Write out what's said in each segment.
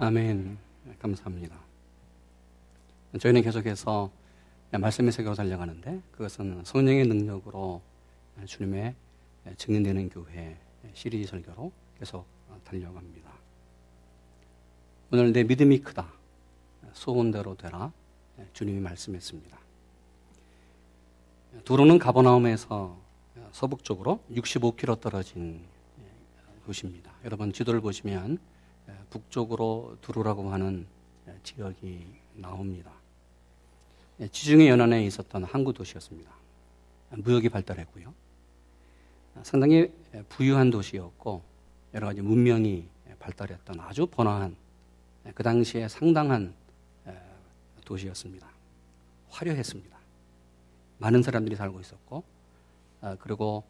아멘. 감사합니다. 저희는 계속해서 말씀의 세계로 달려가는데 그것은 성령의 능력으로 주님의 증인되는 교회 시리즈 설교로 계속 달려갑니다. 오늘 내 믿음이 크다. 소원대로 되라. 주님이 말씀했습니다. 도로는 가버나움에서 서북쪽으로 65km 떨어진 도시입니다. 여러분 지도를 보시면 북쪽으로 두루라고 하는 지역이 나옵니다. 지중해 연안에 있었던 항구 도시였습니다. 무역이 발달했고요. 상당히 부유한 도시였고 여러 가지 문명이 발달했던 아주 번화한 그 당시에 상당한 도시였습니다. 화려했습니다. 많은 사람들이 살고 있었고 그리고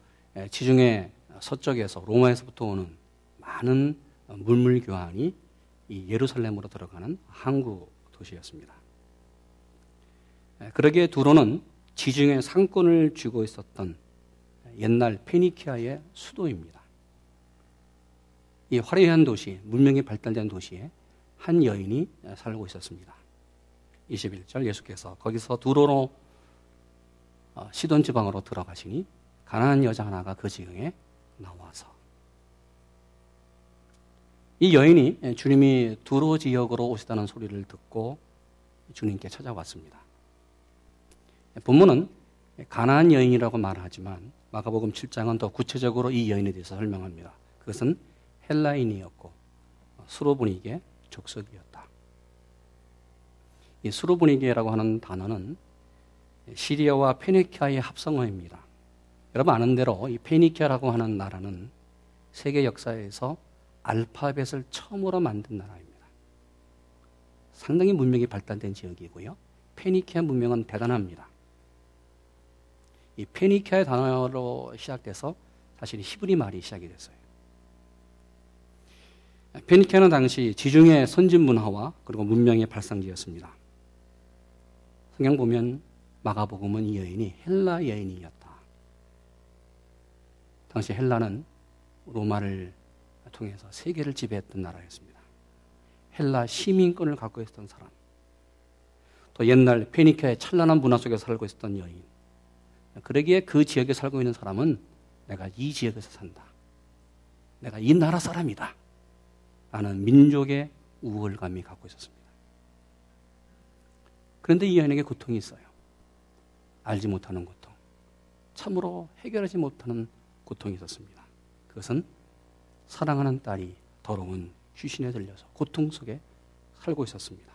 지중해 서쪽에서 로마에서부터 오는 많은 물물 교환이 이 예루살렘으로 들어가는 항구 도시였습니다. 그러기에 두로는 지중해 상권을 쥐고 있었던 옛날 페니키아의 수도입니다. 이 화려한 도시, 문명이 발달된 도시에 한 여인이 살고 있었습니다. 21절 예수께서 거기서 두로로 어, 시돈 지방으로 들어가시니 가난한 여자 하나가 그 지경에 나와서 이 여인이 주님이 두로 지역으로 오시다는 소리를 듣고 주님께 찾아왔습니다. 본문은 가난한 여인이라고 말하지만 마가복음 7장은 더 구체적으로 이 여인에 대해서 설명합니다. 그것은 헬라인이었고 수로분이게 족속이었다. 이 수로분이게라고 하는 단어는 시리아와 페니키아의 합성어입니다. 여러분 아는 대로 이 페니키아라고 하는 나라는 세계 역사에서 알파벳을 처음으로 만든 나라입니다. 상당히 문명이 발달된 지역이고요. 페니키아 문명은 대단합니다. 이 페니키아의 단어로 시작돼서 사실 히브리 말이 시작이 됐어요. 페니키아는 당시 지중해 선진 문화와 그리고 문명의 발상지였습니다. 성경 보면 마가복음은 이 여인이 헬라 여인이었다. 당시 헬라는 로마를 통해서 세계를 지배했던 나라였습니다. 헬라 시민권을 갖고 있었던 사람. 또 옛날 페니키아의 찬란한 문화 속에 살고 있었던 여인. 그러기에 그 지역에 살고 있는 사람은 내가 이 지역에서 산다. 내가 이 나라 사람이다. 라는 민족의 우월감이 갖고 있었습니다. 그런데 이 여인에게 고통이 있어요. 알지 못하는 고통. 참으로 해결하지 못하는 고통이 있었습니다. 그것은 사랑하는 딸이 더러운 귀신에 들려서 고통 속에 살고 있었습니다.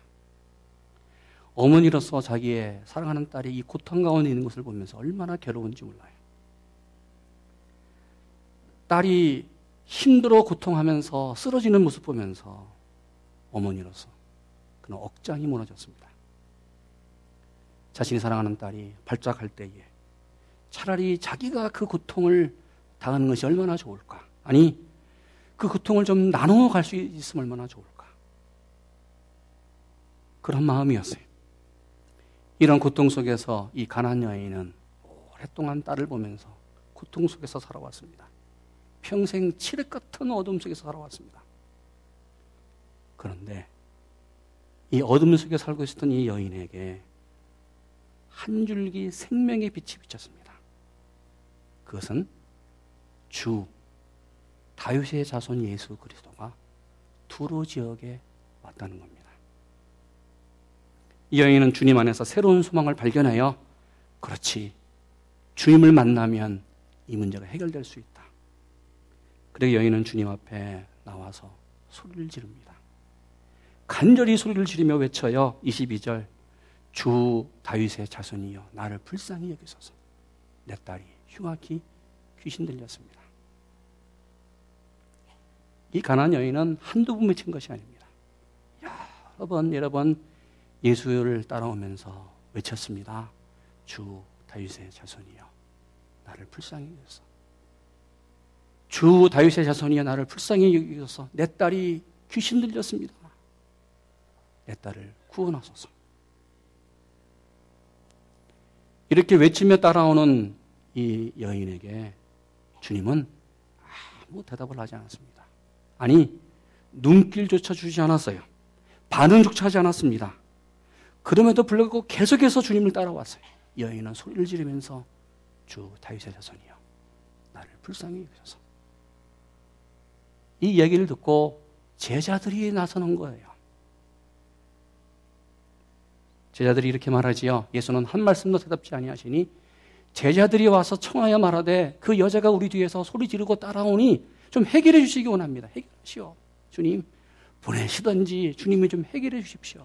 어머니로서 자기의 사랑하는 딸이 이 고통 가운데 있는 것을 보면서 얼마나 괴로운지 몰라요. 딸이 힘들어 고통하면서 쓰러지는 모습 보면서 어머니로서 그는 억장이 무너졌습니다. 자신이 사랑하는 딸이 발작할 때에 차라리 자기가 그 고통을 당하는 것이 얼마나 좋을까? 아니, 그 고통을 좀 나눠 갈수 있으면 얼마나 좋을까? 그런 마음이었어요. 이런 고통 속에서 이 가난 여인은 오랫동안 딸을 보면서 고통 속에서 살아왔습니다. 평생 칠흑 같은 어둠 속에서 살아왔습니다. 그런데 이 어둠 속에 살고 있었던 이 여인에게 한 줄기 생명의 빛이 비쳤습니다. 그것은 주 다윗의 자손 예수 그리스도가 두루 지역에 왔다는 겁니다. 이 여인은 주님 안에서 새로운 소망을 발견하여 그렇지 주님을 만나면 이 문제가 해결될 수 있다. 그리고 여인은 주님 앞에 나와서 소리를 지릅니다. 간절히 소리를 지르며 외쳐요. 22절 주 다윗의 자손이여 나를 불쌍히 여기소서 내 딸이 흉악히 귀신 들렸습니다. 이 가난 여인은 한두 번 맺힌 것이 아닙니다. 여러 번 여러 번 예수를 따라오면서 외쳤습니다. 주 다윗의 자손이여 나를 불쌍히 여기소서 주 다윗의 자손이여 나를 불쌍히 여기소서 내 딸이 귀신 들렸습니다. 내 딸을 구원하소서. 이렇게 외치며 따라오는 이 여인에게 주님은 아무 대답을 하지 않았습니다. 아니, 눈길조차 주지 않았어요. 반응조차 하지 않았습니다. 그럼에도 불구하고 계속해서 주님을 따라왔어요. 여인은 소리를 지르면서 주 다윗의 자손이여 나를 불쌍히 여기소서. 이 얘기를 듣고 제자들이 나서는 거예요. 제자들이 이렇게 말하지요. 예수는 한 말씀도 대답지 아니하시니 제자들이 와서 청하여 말하되 그 여자가 우리 뒤에서 소리 지르고 따라오니 좀 해결해 주시기 원합니다. 해결하시오. 주님 보내시든지 주님이 좀 해결해 주십시오.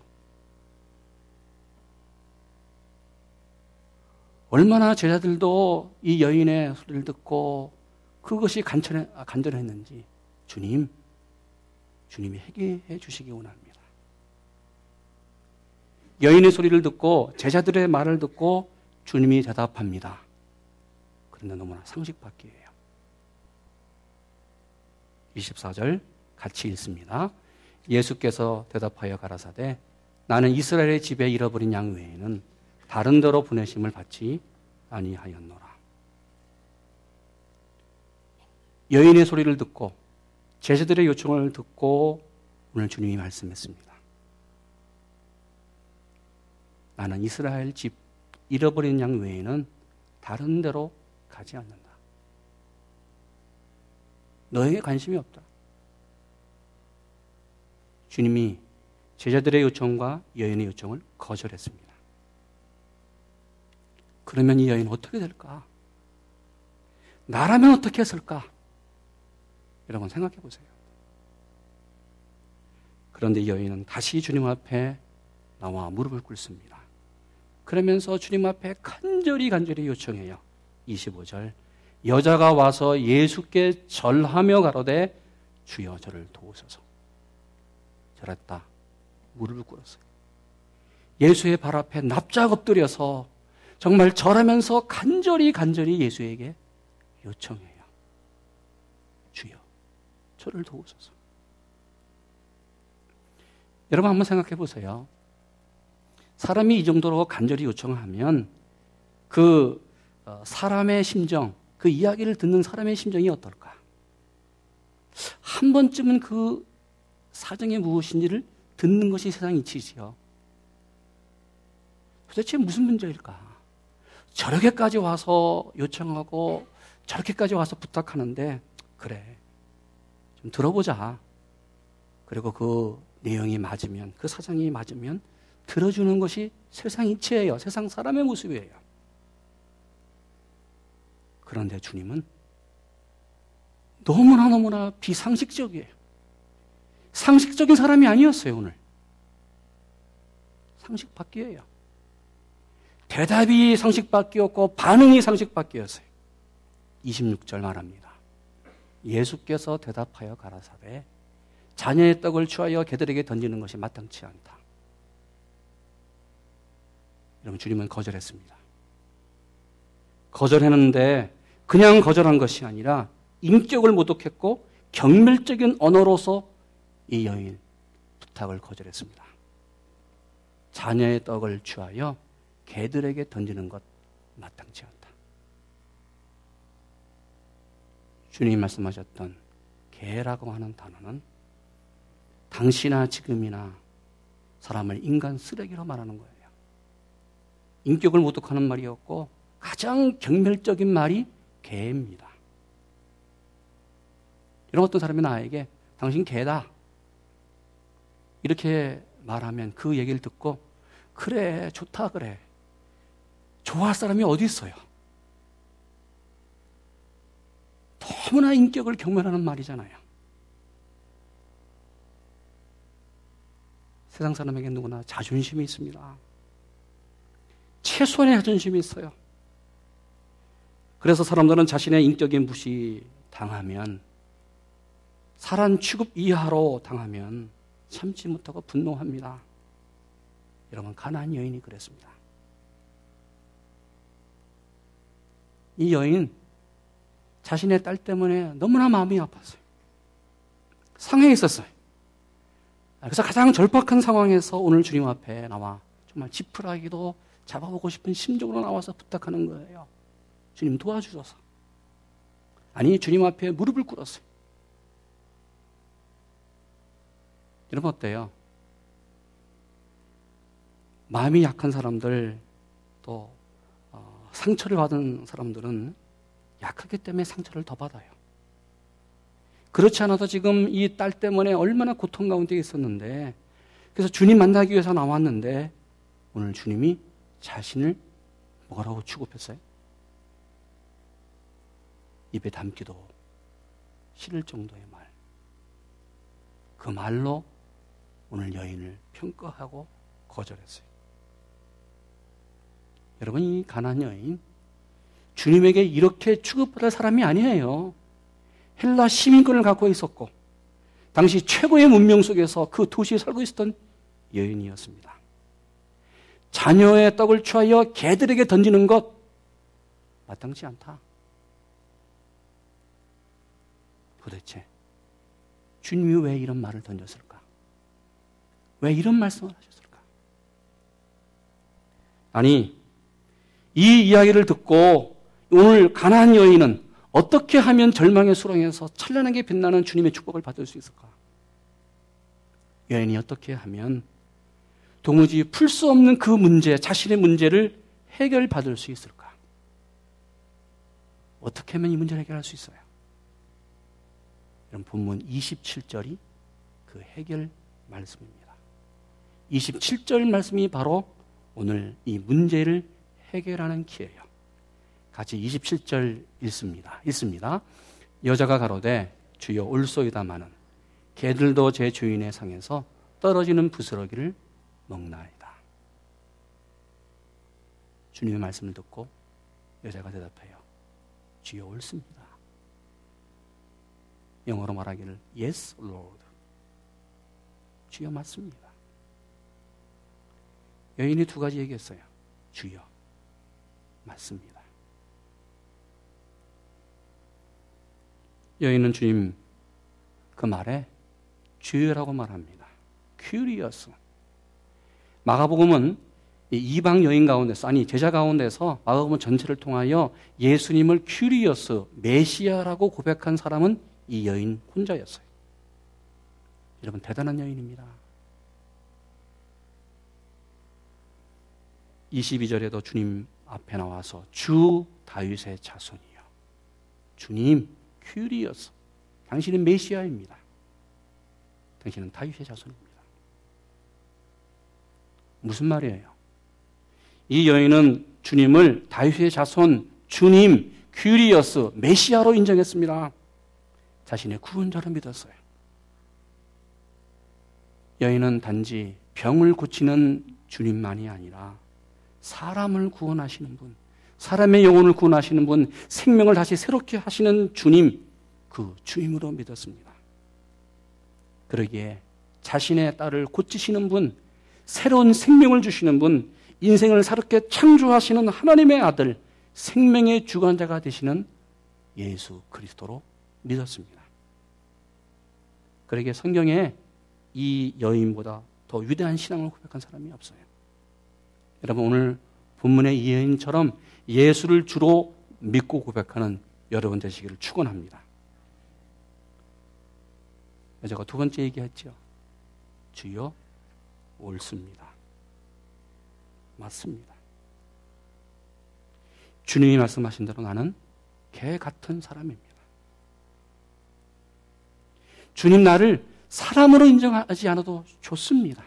얼마나 제자들도 이 여인의 소리를 듣고 그것이 간절해, 아, 간절했는지 주님, 주님이 해결해 주시기 원합니다. 여인의 소리를 듣고 제자들의 말을 듣고 주님이 대답합니다. 그런데 너무나 상식밖이에요. 24절 같이 읽습니다. 예수께서 대답하여 가라사대 나는 이스라엘의 집에 잃어버린 양 외에는 다른 데로 보내심을 받지 아니하였노라. 여인의 소리를 듣고 제자들의 요청을 듣고 오늘 주님이 말씀했습니다. 나는 이스라엘 집 잃어버린 양 외에는 다른 데로 가지 않는다. 너에게 관심이 없다. 주님이 제자들의 요청과 여인의 요청을 거절했습니다. 그러면 이 여인 어떻게 될까? 나라면 어떻게 했을까? 여러분 생각해 보세요. 그런데 이 여인은 다시 주님 앞에 나와 무릎을 꿇습니다. 그러면서 주님 앞에 간절히 간절히 요청해요. 25절. 여자가 와서 예수께 절하며 가로되 주여 저를 도우소서. 절했다. 무릎을 꿇었어요. 예수의 발 앞에 납작 엎드려서 정말 절하면서 간절히 간절히 예수에게 요청해요. 주여, 저를 도우소서. 여러분 한번 생각해 보세요. 사람이 이 정도로 간절히 요청하면 그 어, 사람의 심정, 그 이야기를 듣는 사람의 심정이 어떨까? 한 번쯤은 그 사정이 무엇인지를 듣는 것이 세상 이치지요. 도대체 무슨 문제일까? 저렇게까지 와서 요청하고 저렇게까지 와서 부탁하는데 그래 좀 들어보자. 그리고 그 내용이 맞으면 그 사정이 맞으면 들어주는 것이 세상 이치예요. 세상 사람의 모습이에요. 그런데 주님은 너무나 너무나 비상식적이에요. 상식적인 사람이 아니었어요, 오늘. 상식 밖이에요. 대답이 상식밖이었고 반응이 상식밖이었어요. 26절 말합니다. 예수께서 대답하여 가라사대 자녀의 떡을 취하여 개들에게 던지는 것이 마땅치 않다. 여러분 주님은 거절했습니다. 거절했는데 그냥 거절한 것이 아니라 인격을 모독했고 경멸적인 언어로서 이 여인 부탁을 거절했습니다. 자녀의 떡을 취하여 개들에게 던지는 것 마땅치 않다. 주님이 말씀하셨던 개라고 하는 단어는 당시나 지금이나 사람을 인간 쓰레기로 말하는 거예요. 인격을 모독하는 말이었고 가장 경멸적인 말이 개입니다. 이런 어떤 사람이 나에게 당신 개다. 이렇게 말하면 그 얘기를 듣고 그래 좋다 그래 좋아할 사람이 어디 있어요? 너무나 인격을 경멸하는 말이잖아요. 세상 사람에게 누구나 자존심이 있습니다. 최소한의 자존심이 있어요. 그래서 사람들은 자신의 인격에 무시 당하면 사람 취급 이하로 당하면 참지 못하고 분노합니다. 여러분 가난 여인이 그랬습니다. 이 여인 자신의 딸 때문에 너무나 마음이 아팠어요. 상해 있었어요. 그래서 가장 절박한 상황에서 오늘 주님 앞에 나와 정말 지푸라기도 잡아보고 싶은 심정으로 나와서 부탁하는 거예요. 주님 도와주셔서. 아니, 주님 앞에 무릎을 꿇었어요. 여러분 어때요? 마음이 약한 사람들 또 어, 상처를 받은 사람들은 약하기 때문에 상처를 더 받아요. 그렇지 않아도 지금 이 딸 때문에 얼마나 고통 가운데 있었는데 그래서 주님 만나기 위해서 나왔는데 오늘 주님이 자신을 뭐라고 취급했어요? 입에 담기도 싫을 정도의 말. 그 말로 오늘 여인을 평가하고 거절했어요. 여러분, 이 가난 여인, 주님에게 이렇게 취급받을 사람이 아니에요. 헬라 시민권을 갖고 있었고, 당시 최고의 문명 속에서 그 도시에 살고 있었던 여인이었습니다. 자녀의 떡을 취하여 개들에게 던지는 것, 마땅치 않다. 도대체, 주님이 왜 이런 말을 던졌을까? 왜 이런 말씀을 하셨을까? 아니, 이 이야기를 듣고 오늘 가난한 여인은 어떻게 하면 절망의 수렁에서 찬란하게 빛나는 주님의 축복을 받을 수 있을까? 여인이 어떻게 하면 도무지 풀 수 없는 그 문제, 자신의 문제를 해결받을 수 있을까? 어떻게 하면 이 문제를 해결할 수 있어요? 이런 본문 27절이 그 해결 말씀입니다. 27절 말씀이 바로 오늘 이 문제를 해결하는 기회예요. 같이 27절 읽습니다. 읽습니다. 여자가 가로되 주여 올소이다마는 개들도 제 주인의 상에서 떨어지는 부스러기를 먹나이다. 주님의 말씀을 듣고 여자가 대답해요. 주여 옳습니다. 영어로 말하기를 Yes, Lord. 주여 맞습니다. 여인이 두 가지 얘기했어요. 주여 맞습니다. 여인은 주님 그 말에 주여라고 말합니다. Κύριος. 마가복음은 이방 여인 가운데서 아니 제자 가운데서 마가복음 전체를 통하여 예수님을 Κύριος 메시아라고 고백한 사람은 이 여인 혼자였어요. 여러분 대단한 여인입니다. 22절에도 주님 앞에 나와서 주 다윗의 자손이요. 주님 Κύριος. 당신은 메시아입니다. 당신은 다윗의 자손입니다. 무슨 말이에요? 이 여인은 주님을 다윗의 자손, 주님, Κύριος, 메시아로 인정했습니다. 자신의 구원자로 믿었어요. 여인은 단지 병을 고치는 주님만이 아니라 사람을 구원하시는 분, 사람의 영혼을 구원하시는 분, 생명을 다시 새롭게 하시는 주님, 그 주임으로 믿었습니다. 그러기에 자신의 딸을 고치시는 분, 새로운 생명을 주시는 분, 인생을 새롭게 창조하시는 하나님의 아들, 생명의 주관자가 되시는 예수 그리스도로 믿었습니다. 그러기에 성경에 이 여인보다 더 위대한 신앙을 고백한 사람이 없어요. 여러분 오늘 본문의 이 여인처럼 예수를 주로 믿고 고백하는 여러분 되시기를 축원합니다. 제가 두 번째 얘기했죠. 주여 옳습니다. 맞습니다. 주님이 말씀하신 대로 나는 개 같은 사람입니다. 주님 나를 사람으로 인정하지 않아도 좋습니다.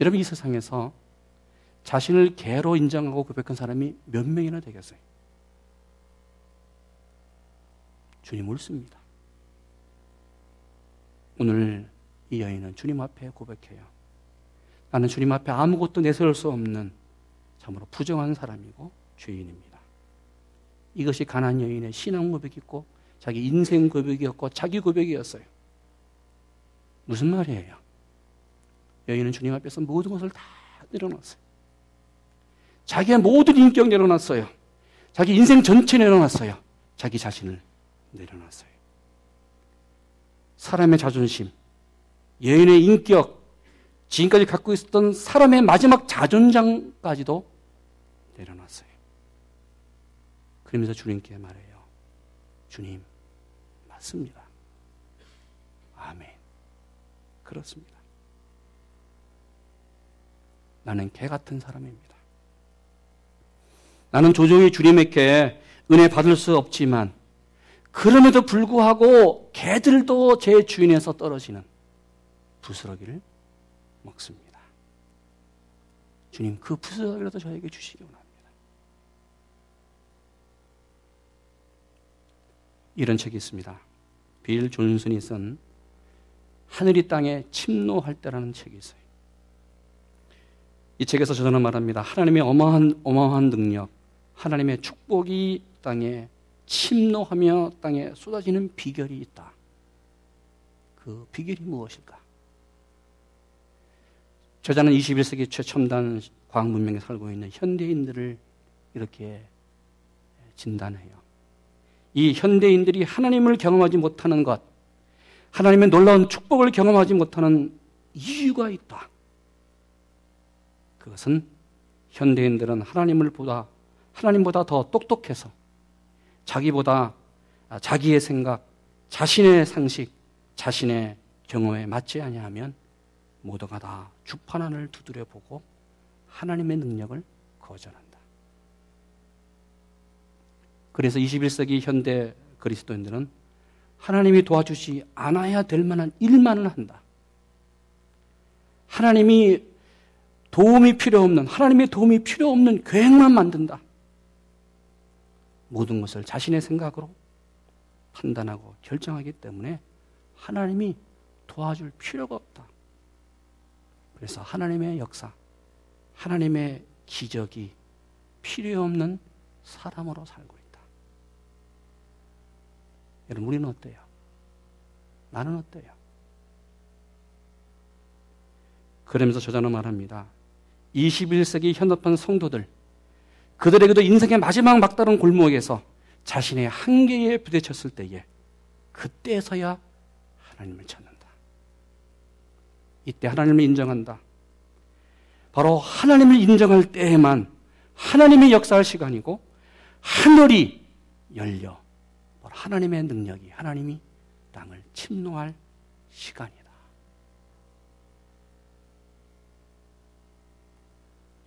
여러분 이 세상에서 자신을 개로 인정하고 고백한 사람이 몇 명이나 되겠어요? 주님 옳습니다. 오늘 이 여인은 주님 앞에 고백해요. 나는 주님 앞에 아무것도 내세울 수 없는 참으로 부정한 사람이고 죄인입니다. 이것이 가난 여인의 신앙 고백이고 자기 인생 고백이었고 자기 고백이었어요. 무슨 말이에요? 여인은 주님 앞에서 모든 것을 다 내려놨어요. 자기의 모든 인격 내려놨어요. 자기 인생 전체 내려놨어요. 자기 자신을 내려놨어요. 사람의 자존심, 여인의 인격, 지금까지 갖고 있었던 사람의 마지막 자존장까지도 내려놨어요. 그러면서 주님께 말해요. 주님, 맞습니다. 아멘. 그렇습니다. 나는 개 같은 사람입니다. 나는 조종이 주님에게 은혜 받을 수 없지만 그럼에도 불구하고 개들도 제 주인에서 떨어지는 부스러기를 먹습니다. 주님 그 부스러기라도 저에게 주시기 원합니다. 이런 책이 있습니다. 빌 존슨이 쓴 하늘이 땅에 침노할 때라는 책이 있어요. 이 책에서 저자는 말합니다. 하나님의 어마한, 어마한 능력, 하나님의 축복이 땅에 침노하며 땅에 쏟아지는 비결이 있다. 그 비결이 무엇일까? 저자는 21세기 최첨단 과학 문명에 살고 있는 현대인들을 이렇게 진단해요. 이 현대인들이 하나님을 경험하지 못하는 것, 하나님의 놀라운 축복을 경험하지 못하는 이유가 있다. 그것은 현대인들은 하나님을 보다 하나님보다 더 똑똑해서 자기보다 아, 자기의 생각, 자신의 상식, 자신의 경험에 맞지 아니하면 모두가 다 주판안을 두드려 보고 하나님의 능력을 거절한다. 그래서 21세기 현대 그리스도인들은 하나님이 도와주지 않아야 될 만한 일만은 한다. 하나님이 도움이 필요 없는, 하나님의 도움이 필요 없는 계획만 만든다. 모든 것을 자신의 생각으로 판단하고 결정하기 때문에 하나님이 도와줄 필요가 없다. 그래서 하나님의 역사, 하나님의 기적이 필요 없는 사람으로 살고. 여러분, 우리는 어때요? 나는 어때요? 그러면서 저자는 말합니다. 21세기 현대판 성도들, 그들에게도 인생의 마지막 막다른 골목에서 자신의 한계에 부딪혔을 때에 그때서야 하나님을 찾는다. 이때 하나님을 인정한다. 바로 하나님을 인정할 때에만 하나님의 역사할 시간이고 하늘이 열려 하나님의 능력이 하나님이 땅을 침노할 시간이다.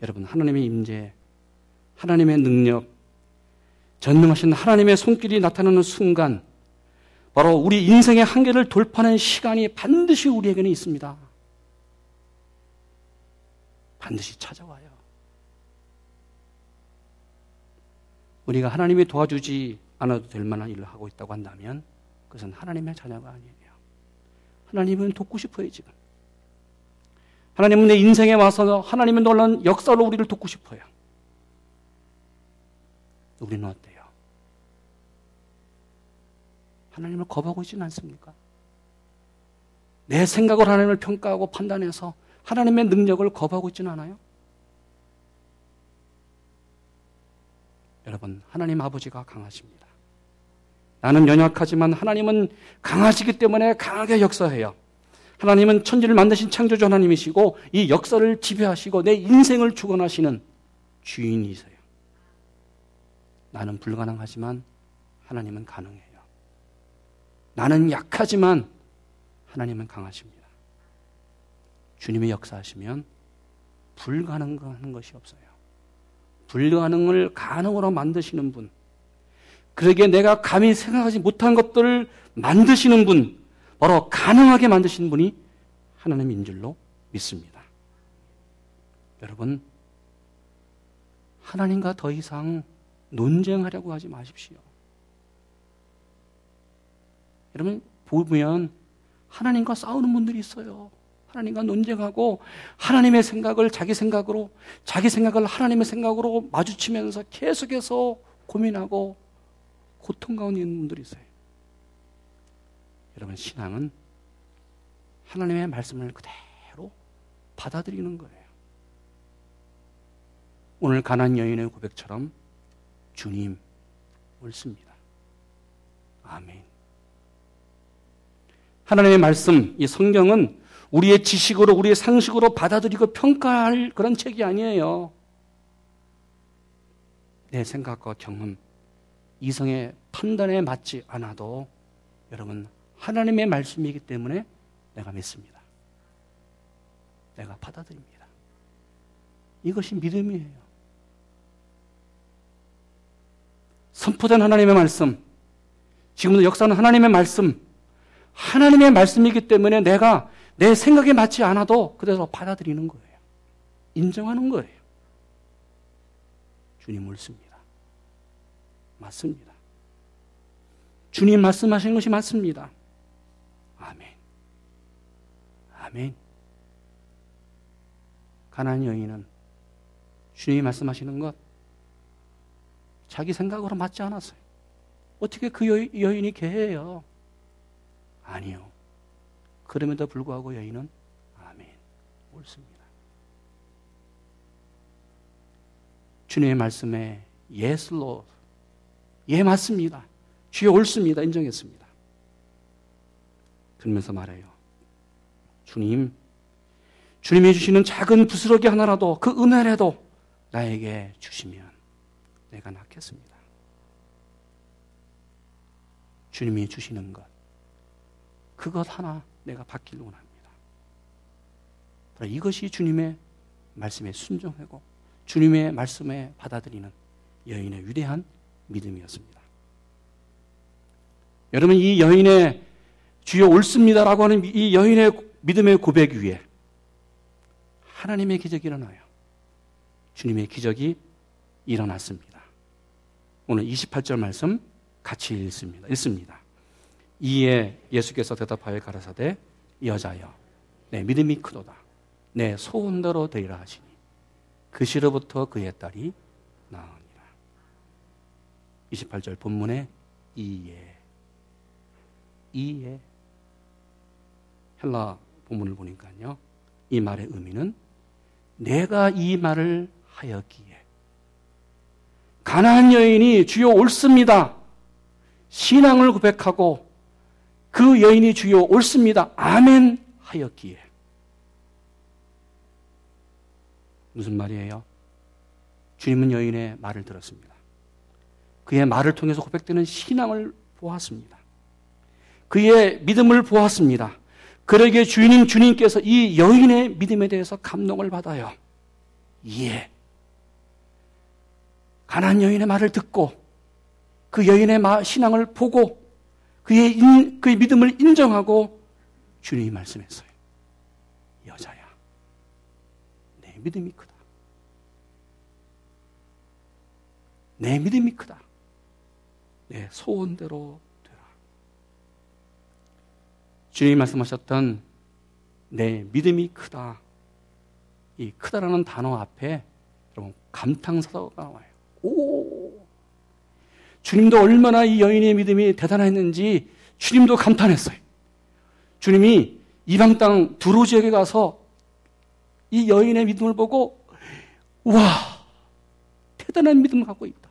여러분 하나님의 임재 하나님의 능력, 전능하신 하나님의 손길이 나타나는 순간, 바로 우리 인생의 한계를 돌파하는 시간이 반드시 우리에게는 있습니다. 반드시 찾아와요. 우리가 하나님이 도와주지 않아도 될 만한 일을 하고 있다고 한다면 그것은 하나님의 자녀가 아니에요. 하나님은 돕고 싶어요, 지금. 하나님은 내 인생에 와서 하나님의 놀라운 역사로 우리를 돕고 싶어요. 우리는 어때요? 하나님을 거부하고 있지는 않습니까? 내 생각을 하나님을 평가하고 판단해서 하나님의 능력을 거부하고 있지는 않아요? 여러분, 하나님 아버지가 강하십니다. 나는 연약하지만 하나님은 강하시기 때문에 강하게 역사해요. 하나님은 천지를 만드신 창조주 하나님이시고 이 역사를 지배하시고 내 인생을 주관하시는 주인이세요. 나는 불가능하지만 하나님은 가능해요. 나는 약하지만 하나님은 강하십니다. 주님의 역사하시면 불가능한 것이 없어요. 불가능을 가능으로 만드시는 분. 그러기에 내가 감히 생각하지 못한 것들을 만드시는 분, 바로 가능하게 만드시는 분이 하나님인 줄로 믿습니다. 여러분, 하나님과 더 이상 논쟁하려고 하지 마십시오. 여러분, 보면 하나님과 싸우는 분들이 있어요. 하나님과 논쟁하고 하나님의 생각을 자기 생각으로, 자기 생각을 하나님의 생각으로 마주치면서 계속해서 고민하고 고통 가운데 있는 분들이 있어요. 여러분, 신앙은 하나님의 말씀을 그대로 받아들이는 거예요. 오늘 가난 여인의 고백처럼 주님 옳습니다. 아멘. 하나님의 말씀, 이 성경은 우리의 지식으로, 우리의 상식으로 받아들이고 평가할 그런 책이 아니에요. 내 생각과 경험, 이성의 판단에 맞지 않아도 여러분, 하나님의 말씀이기 때문에 내가 믿습니다. 내가 받아들입니다. 이것이 믿음이에요. 선포된 하나님의 말씀, 지금도 역사는 하나님의 말씀, 하나님의 말씀이기 때문에 내가 내 생각에 맞지 않아도 그대로 받아들이는 거예요. 인정하는 거예요. 주님 옳습니다. 맞습니다. 주님 말씀하신 것이 맞습니다. 아멘. 아멘. 가난 여인은 주님이 말씀하시는 것 자기 생각으로 맞지 않았어요. 어떻게 그 여인 이 개해요? 아니요. 그럼에도 불구하고 여인은 아멘. 옳습니다. 주님의 말씀에 예슬로 예 맞습니다. 주여 옳습니다. 인정했습니다. 그러면서 말해요. 주님, 주님이 주시는 작은 부스러기 하나라도 그 은혜라도 나에게 주시면 내가 낫겠습니다. 주님이 주시는 것, 그것 하나 내가 받기를 원합니다. 이것이 주님의 말씀에 순종하고 주님의 말씀에 받아들이는 여인의 위대한 믿음이었습니다. 여러분, 이 여인의 주여 옳습니다라고 하는 이 여인의 믿음의 고백 위에 하나님의 기적이 일어나요. 주님의 기적이 일어났습니다. 오늘 28절 말씀 같이 읽습니다. 읽습니다. 이에 예수께서 대답하여 가라사대 여자여 내 믿음이 크도다 내 소원대로 되리라 하시니 그 시로부터 그의 딸이 나으니라. 28절 본문에 이에 이에 헬라 본문을 보니까요. 이 말의 의미는 내가 이 말을 하였기에 가나안 여인이 주여 옳습니다. 신앙을 고백하고 그 여인이 주여 옳습니다. 아멘 하였기에 무슨 말이에요? 주님은 여인의 말을 들었습니다. 그의 말을 통해서 고백되는 신앙을 보았습니다. 그의 믿음을 보았습니다. 그러기에 주인 주님께서 이 여인의 믿음에 대해서 감동을 받아요. 예. 가난 여인의 말을 듣고 그 여인의 신앙을 보고 그의, 인, 그의 믿음을 인정하고 주님이 말씀했어요. 여자야, 내 믿음이 크다. 내 믿음이 크다. 내 소원대로 되라. 주님이 말씀하셨던 내 믿음이 크다. 이 크다라는 단어 앞에 여러분 감탄사가 나와요. 오! 주님도 얼마나 이 여인의 믿음이 대단했는지 주님도 감탄했어요. 주님이 이방 땅 두로 지역에 가서 이 여인의 믿음을 보고 와 대단한 믿음을 갖고 있다.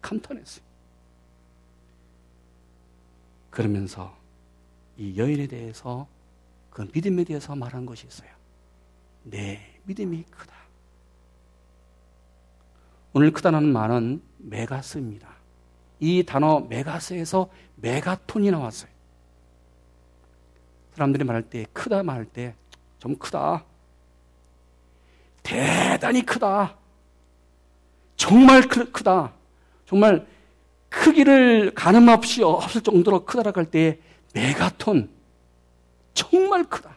감탄했어요. 그러면서 이 여인에 대해서 그 믿음에 대해서 말한 것이 있어요. 내 믿음이 크다. 오늘 크다는 말은 메가스입니다. 이 단어 메가스에서 메가톤이 나왔어요. 사람들이 말할 때 크다 말할 때 좀 크다. 대단히 크다. 정말 크다. 정말 크기를 가늠 없이 없을 정도로 크다라고 할때 메가톤. 정말 크다.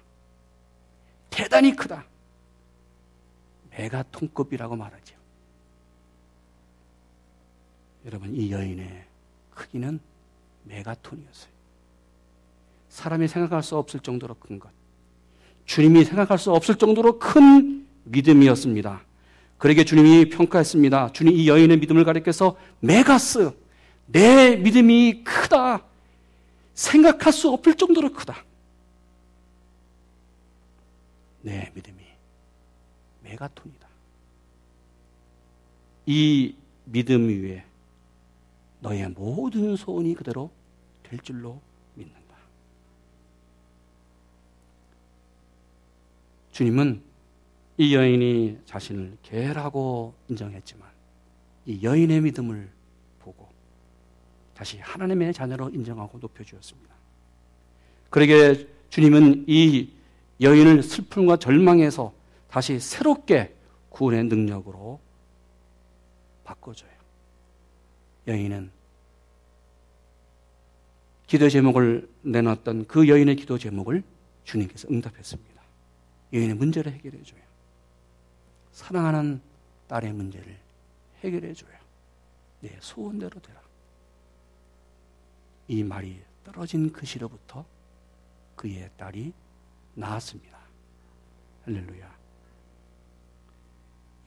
대단히 크다. 메가톤급이라고 말하죠. 여러분, 이 여인의 크기는 메가톤이었어요. 사람이 생각할 수 없을 정도로 큰 것. 주님이 생각할 수 없을 정도로 큰 믿음이었습니다. 그러게 주님이 평가했습니다. 주님 이 여인의 믿음을 가리켜서 메가스, 내 믿음이 크다. 생각할 수 없을 정도로 크다. 내 믿음이 메가톤이다. 이 믿음 위에 너의 모든 소원이 그대로 될 줄로 믿는다. 주님은 이 여인이 자신을 개라고 인정했지만 이 여인의 믿음을 다시 하나님의 자녀로 인정하고 높여주었습니다. 그러게 주님은 이 여인을 슬픔과 절망에서 다시 새롭게 구원의 능력으로 바꿔줘요. 여인은 기도 제목을 내놨던 그 여인의 기도 제목을 주님께서 응답했습니다. 여인의 문제를 해결해 줘요. 사랑하는 딸의 문제를 해결해 줘요. 내 소원대로 되라. 이 말이 떨어진 그 시로부터 그의 딸이 나았습니다. 할렐루야.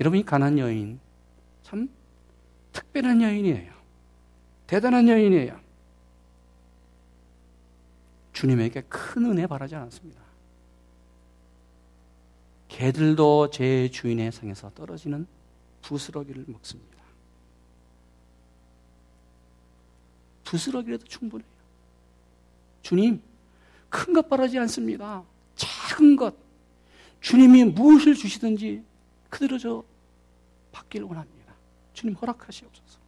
여러분이 가난 여인 참 특별한 여인이에요. 대단한 여인이에요. 주님에게 큰 은혜 바라지 않았습니다. 개들도 제 주인의 상에서 떨어지는 부스러기를 먹습니다. 부스러기라도 충분해요. 주님, 큰 것 바라지 않습니다. 작은 것. 주님이 무엇을 주시든지 그대로 저 받기를 원합니다. 주님 허락하시옵소서.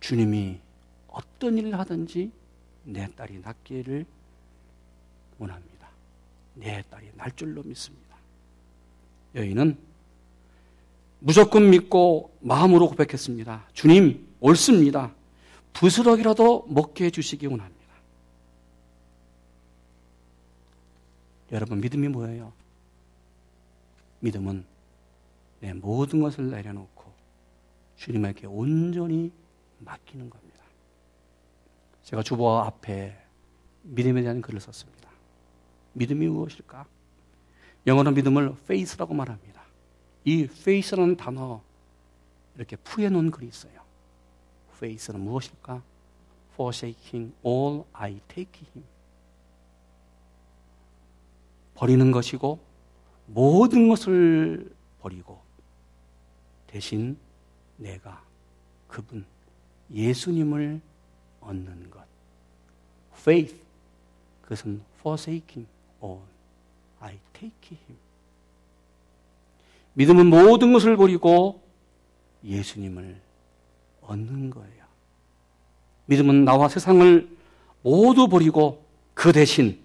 주님이 어떤 일을 하든지 내 딸이 낫기를 원합니다. 내 딸이 날 줄로 믿습니다. 여인은 무조건 믿고 마음으로 고백했습니다. 주님, 옳습니다. 부스럭이라도 먹게 해주시기 원합니다. 여러분, 믿음이 뭐예요? 믿음은 내 모든 것을 내려놓고 주님에게 온전히 맡기는 겁니다. 제가 주보 앞에 믿음에 대한 글을 썼습니다. 믿음이 무엇일까? 영어로 믿음을 faith라고 말합니다. 이 faith라는 단어 이렇게 푸해 놓은 글이 있어요. faith는 무엇일까? forsaking all I take him. 버리는 것이고 모든 것을 버리고 대신 내가 그분 예수님을 얻는 것. faith 그것은 forsaking all I take him. 믿음은 모든 것을 버리고 예수님을 얻는 거예요. 믿음은 나와 세상을 모두 버리고 그 대신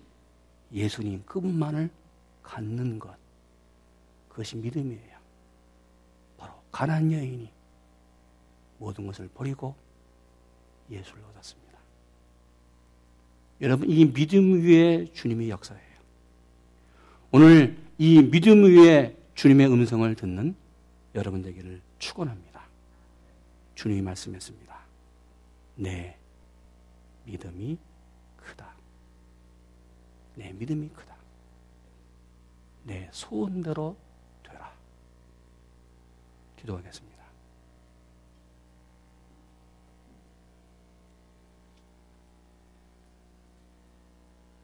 예수님 그분만을 갖는 것. 그것이 믿음이에요. 바로 가난 여인이 모든 것을 버리고 예수를 얻었습니다. 여러분, 이 믿음 위에 주님의 역사예요. 오늘 이 믿음 위에 주님의 음성을 듣는 여러분 되기를 축원합니다. 주님이 말씀했습니다. 내 믿음이 크다. 내 믿음이 크다. 내 소원대로 되라. 기도하겠습니다.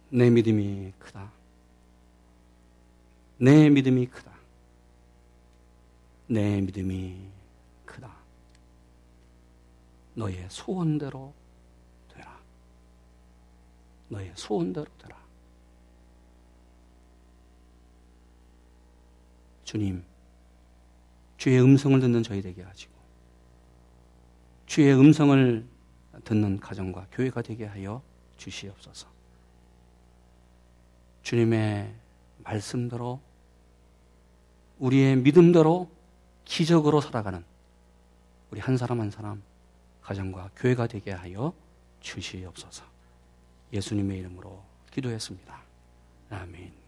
내 믿음이 크다. 내 믿음이 크다. 내 믿음이 크다. 너의 소원대로 되라. 너의 소원대로 되라. 주님, 주의 음성을 듣는 저희 되게 하시고, 주의 음성을 듣는 가정과 교회가 되게 하여 주시옵소서. 주님의 말씀대로 우리의 믿음대로 기적으로 살아가는 우리 한 사람 한 사람 가정과 교회가 되게 하여 주시옵소서. 예수님의 이름으로 기도했습니다. 아멘.